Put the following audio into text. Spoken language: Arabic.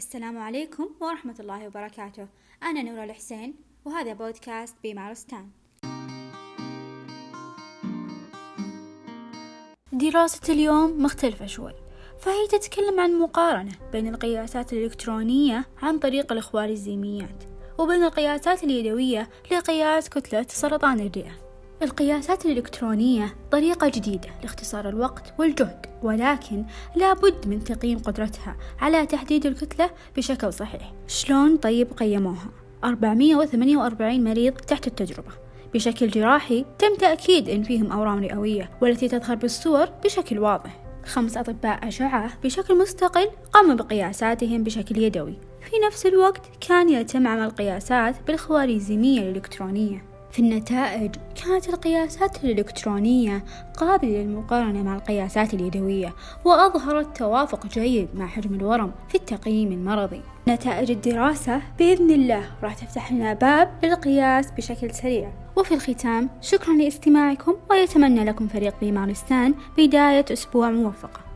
السلام عليكم ورحمة الله وبركاته. أنا نورة الحسين وهذا بودكاست بمارستان دراسة اليوم مختلفة شوي فهي تتكلم عن مقارنة بين القياسات الإلكترونية عن طريق الخوارزميات وبين القياسات اليدوية لقياس كتلة سرطان الرئة. القياسات الإلكترونية طريقة جديدة لاختصار الوقت والجهد ولكن لابد من تقييم قدرتها على تحديد الكتلة بشكل صحيح. شلون طيب قيموها؟ 448 مريض تحت التجربة. بشكل جراحي تم تأكيد أن فيهم أورام رئوية والتي تظهر بالصور بشكل واضح. خمس أطباء أشعة بشكل مستقل قاموا بقياساتهم بشكل يدوي. في نفس الوقت كان يتم عمل قياسات بالخوارزمية الإلكترونية. في النتائج كانت القياسات الإلكترونية قابلة للمقارنة مع القياسات اليدوية وأظهرت توافق جيد مع حجم الورم في التقييم المرضي. نتائج الدراسة بإذن الله راح تفتح لنا باب للقياس بشكل سريع. وفي الختام شكرا لاستماعكم ويتمنى لكم فريق بيمارستان بداية أسبوع موفقة